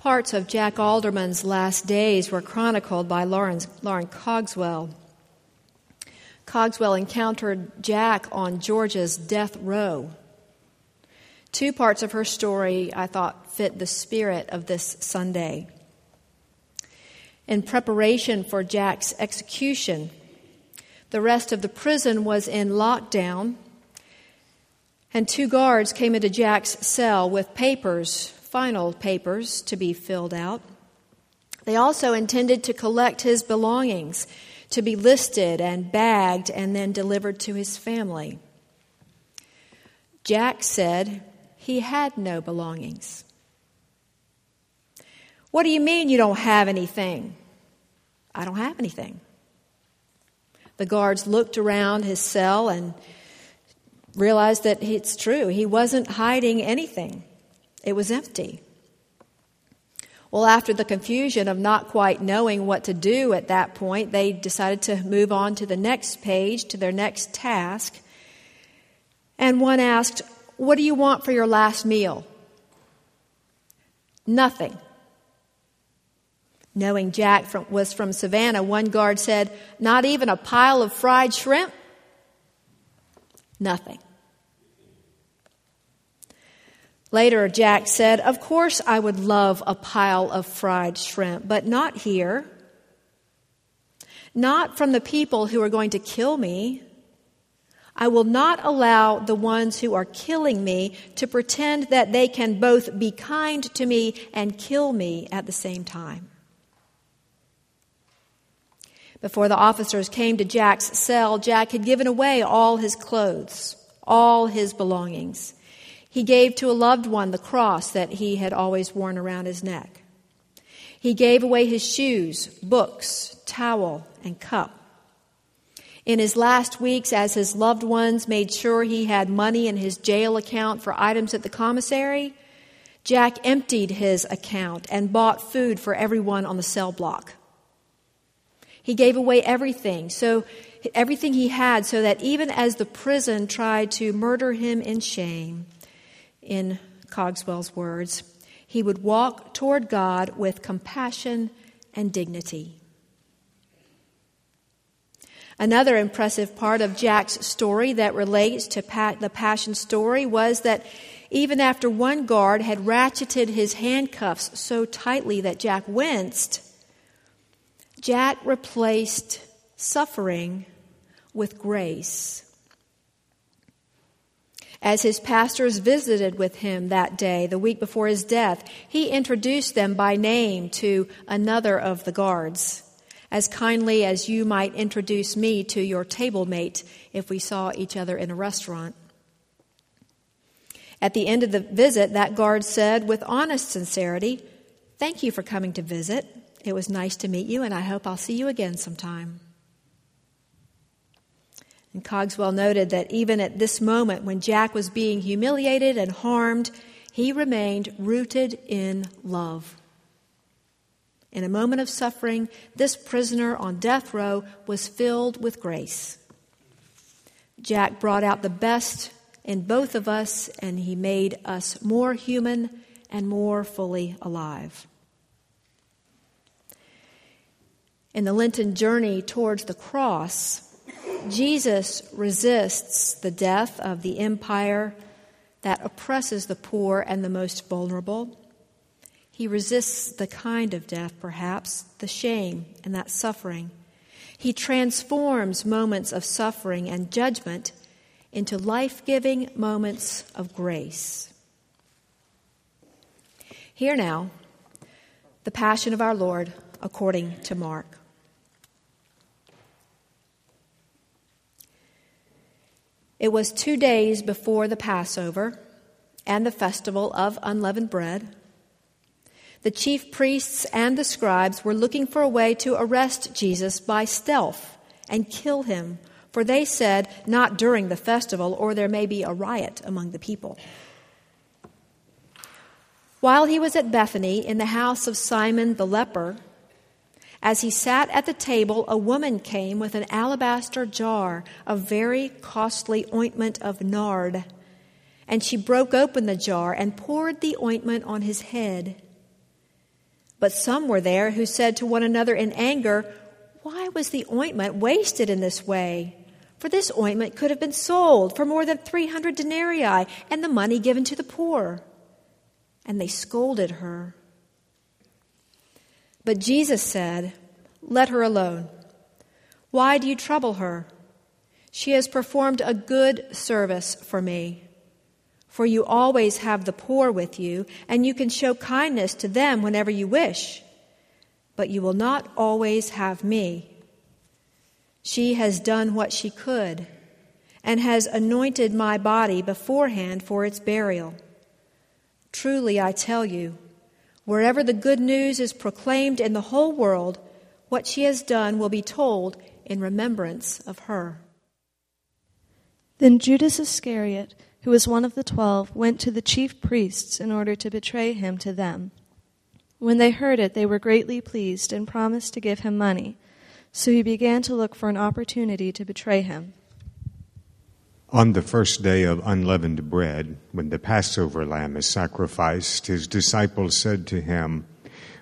Parts of Jack Alderman's last days were chronicled by Lauren, Lauren Cogswell. Cogswell encountered Jack on Georgia's death row. Two parts of her story I thought fit the spirit of this Sunday. In preparation for Jack's execution, the rest of the prison was in lockdown, and two guards came into Jack's cell with papers final papers to be filled out. They also intended to collect his belongings, to be listed and bagged and then delivered to his family. Jack said he had no belongings. What do you mean you don't have anything? I don't have anything. The guards looked around his cell and realized that it's true. He wasn't hiding anything. It was empty. Well, after the confusion of not quite knowing what to do at that point, they decided to move on to the next page, to their next task. And one asked, What do you want for your last meal? Nothing. Knowing Jack from, was from Savannah, one guard said, Not even a pile of fried shrimp? Nothing. Later, Jack said, Of course, I would love a pile of fried shrimp, but not here. Not from the people who are going to kill me. I will not allow the ones who are killing me to pretend that they can both be kind to me and kill me at the same time. Before the officers came to Jack's cell, Jack had given away all his clothes, all his belongings. He gave to a loved one the cross that he had always worn around his neck. He gave away his shoes, books, towel, and cup. In his last weeks, as his loved ones made sure he had money in his jail account for items at the commissary, Jack emptied his account and bought food for everyone on the cell block. He gave away everything, so everything he had, so that even as the prison tried to murder him in shame, in Cogswell's words, he would walk toward God with compassion and dignity. Another impressive part of Jack's story that relates to the Passion story was that even after one guard had ratcheted his handcuffs so tightly that Jack winced, Jack replaced suffering with grace. As his pastors visited with him that day, the week before his death, he introduced them by name to another of the guards, as kindly as you might introduce me to your table mate if we saw each other in a restaurant. At the end of the visit, that guard said with honest sincerity, Thank you for coming to visit. It was nice to meet you, and I hope I'll see you again sometime. And Cogswell noted that even at this moment, when Jack was being humiliated and harmed, he remained rooted in love. In a moment of suffering, this prisoner on death row was filled with grace. Jack brought out the best in both of us, and he made us more human and more fully alive. In the Lenten journey towards the cross, Jesus resists the death of the empire that oppresses the poor and the most vulnerable. He resists the kind of death, perhaps, the shame and that suffering. He transforms moments of suffering and judgment into life giving moments of grace. Hear now the Passion of our Lord according to Mark. It was two days before the Passover and the festival of unleavened bread. The chief priests and the scribes were looking for a way to arrest Jesus by stealth and kill him, for they said, Not during the festival, or there may be a riot among the people. While he was at Bethany in the house of Simon the leper, as he sat at the table, a woman came with an alabaster jar of very costly ointment of nard. And she broke open the jar and poured the ointment on his head. But some were there who said to one another in anger, Why was the ointment wasted in this way? For this ointment could have been sold for more than 300 denarii and the money given to the poor. And they scolded her. But Jesus said, Let her alone. Why do you trouble her? She has performed a good service for me. For you always have the poor with you, and you can show kindness to them whenever you wish. But you will not always have me. She has done what she could, and has anointed my body beforehand for its burial. Truly, I tell you, wherever the good news is proclaimed in the whole world, what she has done will be told in remembrance of her. Then Judas Iscariot, who was one of the twelve, went to the chief priests in order to betray him to them. When they heard it, they were greatly pleased and promised to give him money. So he began to look for an opportunity to betray him. On the first day of unleavened bread, when the Passover lamb is sacrificed, his disciples said to him,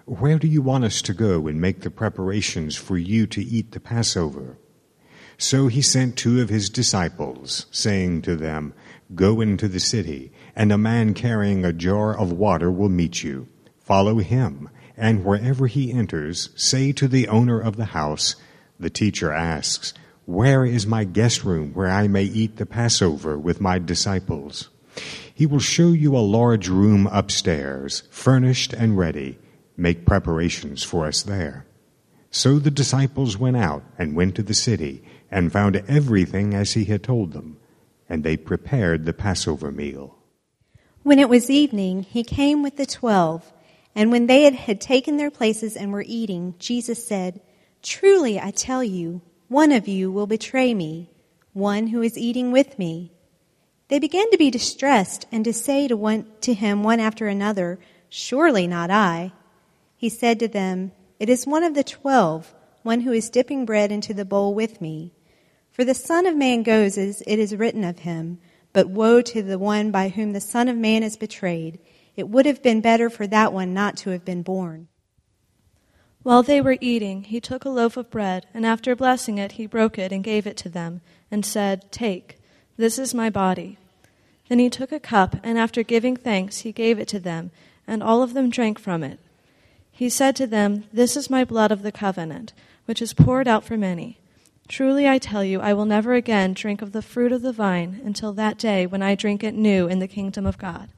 Where do you want us to go and make the preparations for you to eat the Passover? So he sent two of his disciples, saying to them, Go into the city, and a man carrying a jar of water will meet you. Follow him, and wherever he enters, say to the owner of the house, The teacher asks, Where is my guest room where I may eat the Passover with my disciples? He will show you a large room upstairs, furnished and ready. Make preparations for us there. So the disciples went out and went to the city and found everything as he had told them, and they prepared the Passover meal. When it was evening, he came with the twelve, and when they had, taken their places and were eating, Jesus said, Truly I tell you, one of you will betray me, one who is eating with me. They began to be distressed and to say to, one, to him one after another, Surely not I. He said to them, It is one of the twelve, one who is dipping bread into the bowl with me. For the Son of Man goes as it is written of him, but woe to the one by whom the Son of Man is betrayed. It would have been better for that one not to have been born. While they were eating, he took a loaf of bread, and after blessing it, he broke it and gave it to them, and said, Take, this is my body. Then he took a cup, and after giving thanks, he gave it to them, and all of them drank from it. He said to them, This is my blood of the covenant, which is poured out for many. Truly I tell you, I will never again drink of the fruit of the vine until that day when I drink it new in the kingdom of God.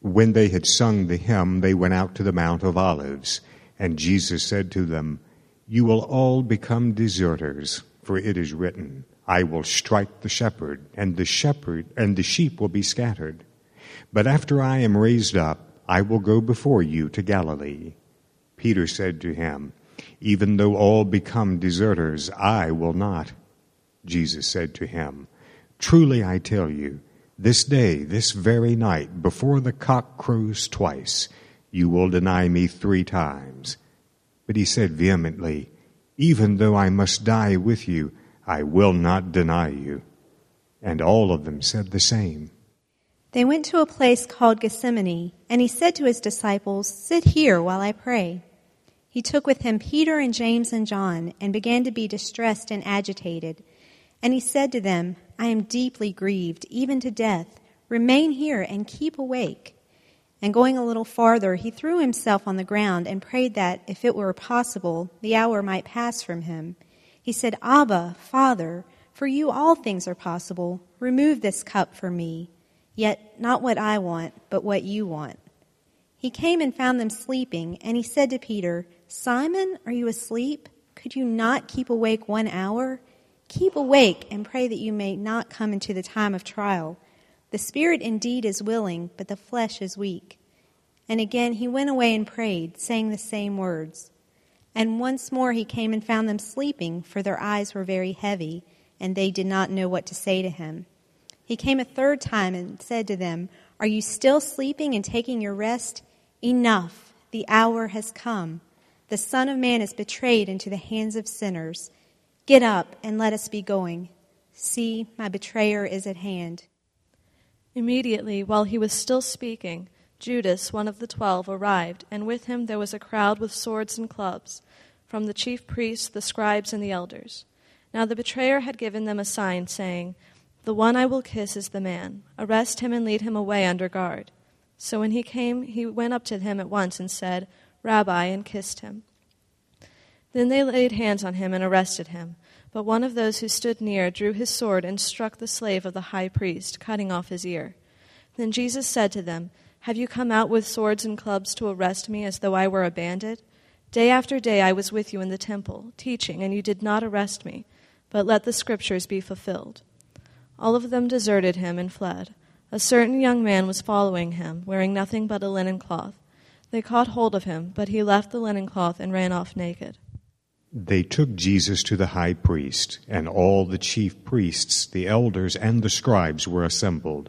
When they had sung the hymn, they went out to the Mount of Olives, and Jesus said to them, You will all become deserters, for it is written, I will strike the shepherd, and the shepherd and the sheep will be scattered. But after I am raised up, I will go before you to Galilee. Peter said to him, even though all become deserters, I will not. Jesus said to him, Truly I tell you, this day, this very night, before the cock crows twice, you will deny me three times. But he said vehemently, Even though I must die with you, I will not deny you. And all of them said the same. They went to a place called Gethsemane, and he said to his disciples, Sit here while I pray. He took with him Peter and James and John and began to be distressed and agitated. And he said to them, I am deeply grieved, even to death. Remain here and keep awake. And going a little farther, he threw himself on the ground and prayed that, if it were possible, the hour might pass from him. He said, Abba, Father, for you all things are possible. Remove this cup from me. Yet not what I want, but what you want. He came and found them sleeping, and he said to Peter, Simon, are you asleep? Could you not keep awake one hour? Keep awake and pray that you may not come into the time of trial. The spirit indeed is willing, but the flesh is weak. And again he went away and prayed, saying the same words. And once more he came and found them sleeping, for their eyes were very heavy, and they did not know what to say to him. He came a third time and said to them, Are you still sleeping and taking your rest? Enough, the hour has come. The Son of Man is betrayed into the hands of sinners. Get up and let us be going. See, my betrayer is at hand. Immediately, while he was still speaking, Judas, one of the twelve, arrived, and with him there was a crowd with swords and clubs, from the chief priests, the scribes, and the elders. Now the betrayer had given them a sign, saying, The one I will kiss is the man. Arrest him and lead him away under guard. So when he came, he went up to him at once and said, Rabbi, and kissed him. Then they laid hands on him and arrested him. But one of those who stood near drew his sword and struck the slave of the high priest, cutting off his ear. Then Jesus said to them, have you come out with swords and clubs to arrest me as though I were a bandit? Day after day I was with you in the temple, teaching, and you did not arrest me, but let the scriptures be fulfilled. All of them deserted him and fled. A certain young man was following him, wearing nothing but a linen cloth. They caught hold of him, but he left the linen cloth and ran off naked. They took Jesus to the high priest, and all the chief priests, the elders, and the scribes were assembled.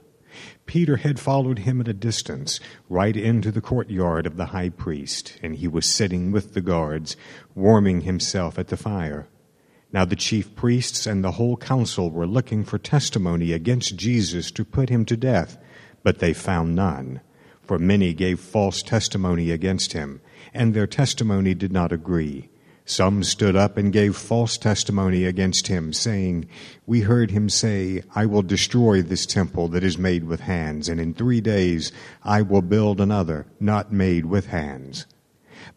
Peter had followed him at a distance, right into the courtyard of the high priest, and he was sitting with the guards, warming himself at the fire. Now the chief priests and the whole council were looking for testimony against Jesus to put him to death, but they found none. For many gave false testimony against him, and their testimony did not agree. Some stood up and gave false testimony against him, saying, We heard him say, I will destroy this temple that is made with hands, and in three days I will build another, not made with hands.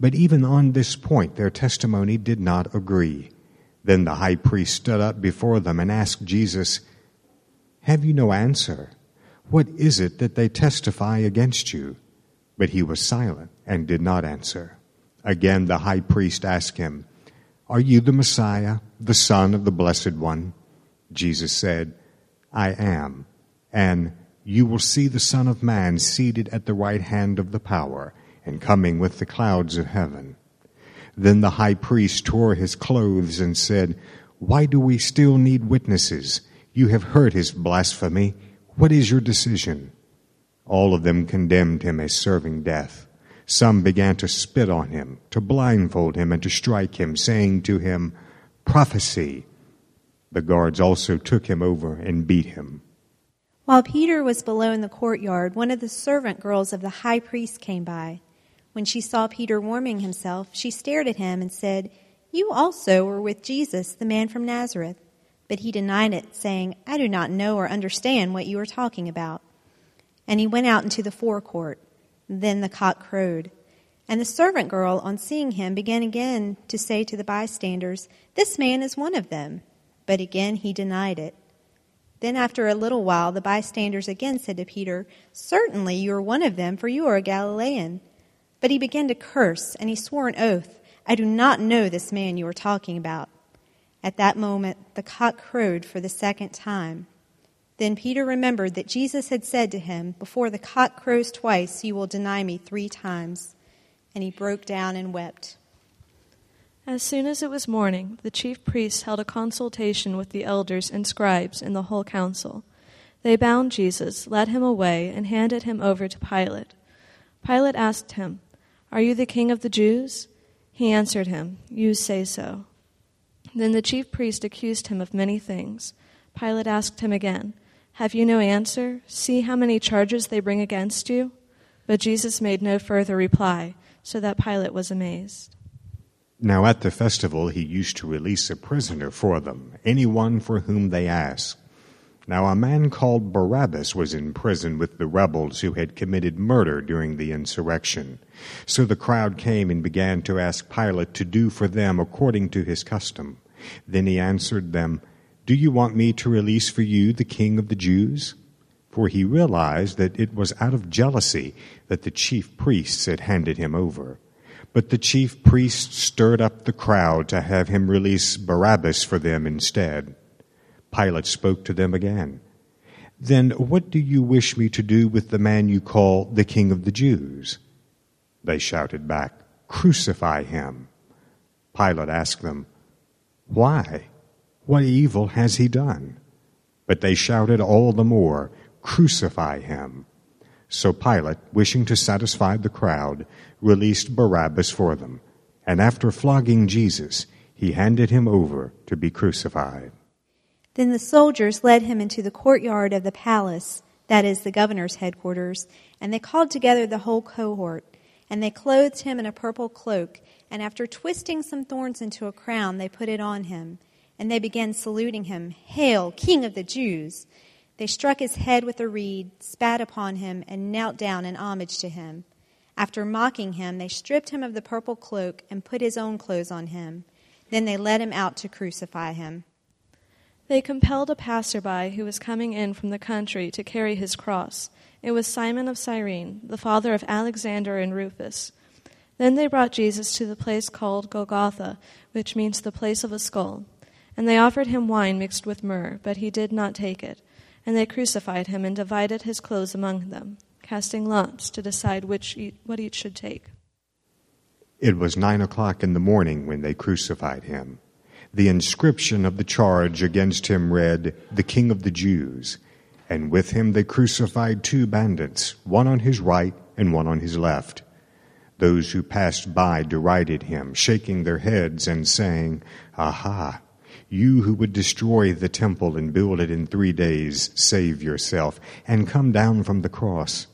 But even on this point their testimony did not agree. Then the high priest stood up before them and asked Jesus, Have you no answer? What is it that they testify against you? But he was silent and did not answer. Again, the high priest asked him, Are you the Messiah, the Son of the Blessed One? Jesus said, I am. And you will see the Son of Man seated at the right hand of the power and coming with the clouds of heaven. Then the high priest tore his clothes and said, Why do we still need witnesses? You have heard his blasphemy. What is your decision? All of them condemned him as serving death. Some began to spit on him, to blindfold him, and to strike him, saying to him, Prophecy. The guards also took him over and beat him. While Peter was below in the courtyard, one of the servant girls of the high priest came by. When she saw Peter warming himself, she stared at him and said, You also were with Jesus, the man from Nazareth. But he denied it, saying, I do not know or understand what you are talking about. And he went out into the forecourt. Then the cock crowed. And the servant girl, on seeing him, began again to say to the bystanders, This man is one of them. But again he denied it. Then after a little while, the bystanders again said to Peter, Certainly you are one of them, for you are a Galilean. But he began to curse, and he swore an oath, I do not know this man you are talking about. At that moment, the cock crowed for the second time. Then Peter remembered that Jesus had said to him, Before the cock crows twice, you will deny me three times. And he broke down and wept. As soon as it was morning, the chief priests held a consultation with the elders and scribes and the whole council. They bound Jesus, led him away, and handed him over to Pilate. Pilate asked him, Are you the king of the Jews? He answered him, You say so. Then the chief priest accused him of many things. Pilate asked him again, have you no answer? See how many charges they bring against you? But Jesus made no further reply, so that Pilate was amazed. Now at the festival he used to release a prisoner for them, anyone for whom they asked. Now a man called Barabbas was in prison with the rebels who had committed murder during the insurrection. So the crowd came and began to ask Pilate to do for them according to his custom. Then he answered them, do you want me to release for you the king of the Jews? For he realized that it was out of jealousy that the chief priests had handed him over. But the chief priests stirred up the crowd to have him release Barabbas for them instead. Pilate spoke to them again. Then what do you wish me to do with the man you call the king of the Jews? They shouted back, Crucify him. Pilate asked them, Why? What evil has he done? But they shouted all the more, Crucify him. So Pilate, wishing to satisfy the crowd, released Barabbas for them, and after flogging Jesus, he handed him over to be crucified. Then the soldiers led him into the courtyard of the palace, that is, the governor's headquarters, and they called together the whole cohort. And they clothed him in a purple cloak, and after twisting some thorns into a crown, they put it on him. And they began saluting him, Hail, King of the Jews! They struck his head with a reed, spat upon him, and knelt down in homage to him. After mocking him, they stripped him of the purple cloak and put his own clothes on him. Then they led him out to crucify him. They compelled a passerby who was coming in from the country to carry his cross. It was Simon of Cyrene, the father of Alexander and Rufus. Then they brought Jesus to the place called Golgotha, which means the place of a skull. And they offered him wine mixed with myrrh, but he did not take it. And they crucified him and divided his clothes among them, casting lots to decide which what each should take. It was nine o'clock in the morning when they crucified him. The inscription of the charge against him read, The King of the Jews. And with him they crucified two bandits, one on his right and one on his left. Those who passed by derided him, shaking their heads and saying, Aha! You who would destroy the temple and build it in three days, save yourself, and come down from the cross.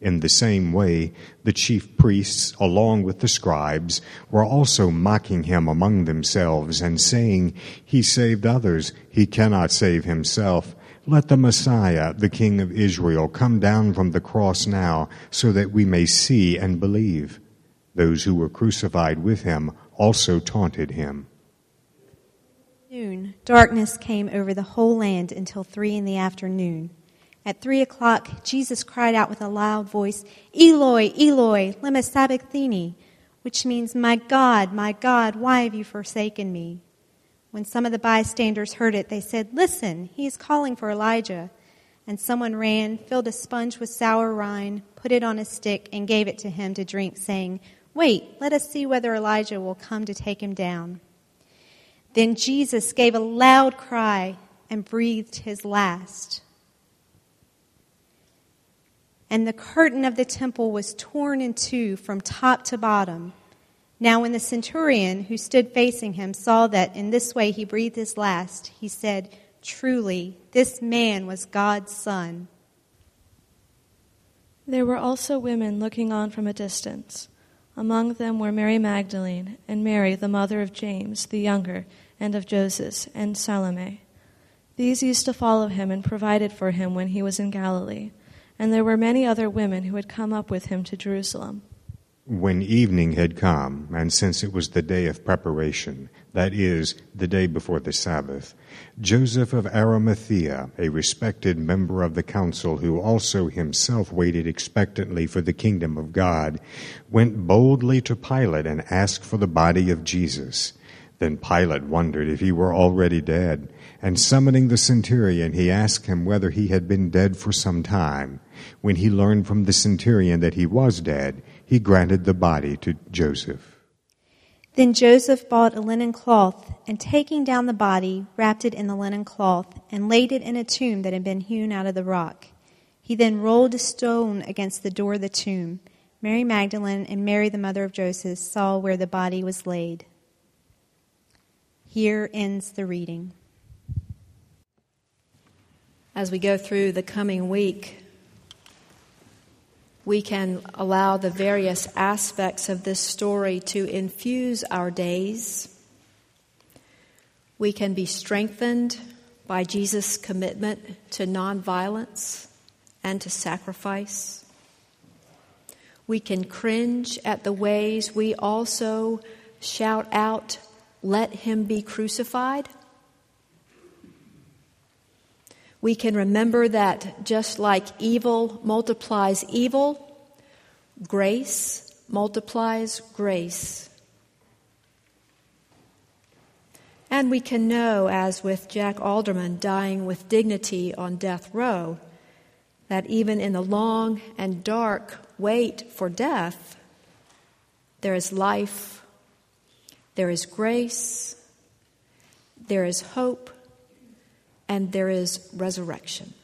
In the same way, the chief priests, along with the scribes, were also mocking him among themselves and saying, He saved others, he cannot save himself. Let the Messiah, the King of Israel, come down from the cross now, so that we may see and believe. Those who were crucified with him also taunted him. Darkness came over the whole land until three in the afternoon. At three o'clock, Jesus cried out with a loud voice, Eloi, Eloi, lema sabachthani, which means, My God, my God, why have you forsaken me? When some of the bystanders heard it, they said, Listen, he is calling for Elijah. And someone ran, filled a sponge with sour wine, put it on a stick, and gave it to him to drink, saying, Wait, let us see whether Elijah will come to take him down. Then Jesus gave a loud cry and breathed his last and the curtain of the temple was torn in two from top to bottom. Now, when the centurion who stood facing him saw that in this way he breathed his last, he said, Truly, this man was God's son. There were also women looking on from a distance. Among them were Mary Magdalene, and Mary, the mother of James the younger, and of Joseph, and Salome. These used to follow him and provided for him when he was in Galilee and there were many other women who had come up with him to Jerusalem. When evening had come, and since it was the day of preparation, that is, the day before the Sabbath, Joseph of Arimathea, a respected member of the council who also himself waited expectantly for the kingdom of God, went boldly to Pilate and asked for the body of Jesus. Then Pilate wondered if he were already dead, and summoning the centurion, he asked him whether he had been dead for some time. When he learned from the centurion that he was dead, he granted the body to Joseph. Then Joseph bought a linen cloth, and taking down the body, wrapped it in the linen cloth, and laid it in a tomb that had been hewn out of the rock. He then rolled a stone against the door of the tomb. Mary Magdalene and Mary, the mother of Joseph, saw where the body was laid. Here ends the reading. As we go through the coming week, we can allow the various aspects of this story to infuse our days. We can be strengthened by Jesus' commitment to nonviolence and to sacrifice. We can cringe at the ways we also shout out let him be crucified. We can remember that just like evil multiplies evil, grace multiplies grace. And we can know, as with Jack Alderman dying with dignity on death row, that even in the long and dark wait for death, there is life there is grace, there is hope, and there is resurrection.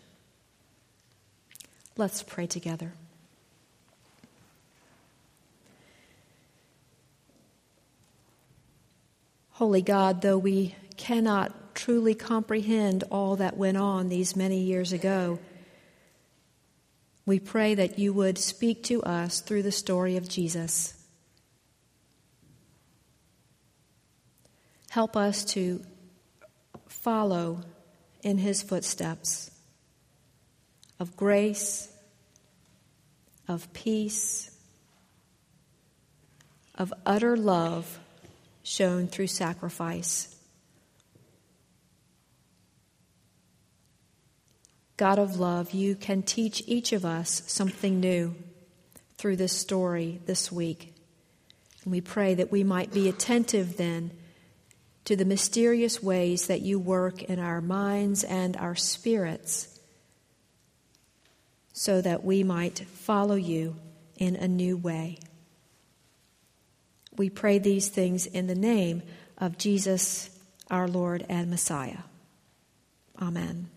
Let's pray together. Holy God, though we cannot truly comprehend all that went on these many years ago, We pray that you would speak to us through the story of Jesus. Help us to follow in his footsteps of grace, of peace, of utter love shown through sacrifice. God of love, you can teach each of us something new through this story this week. And we pray that we might be attentive then to the mysterious ways that you work in our minds and our spirits so that we might follow you in a new way. We pray these things in the name of Jesus, our Lord and Messiah. Amen.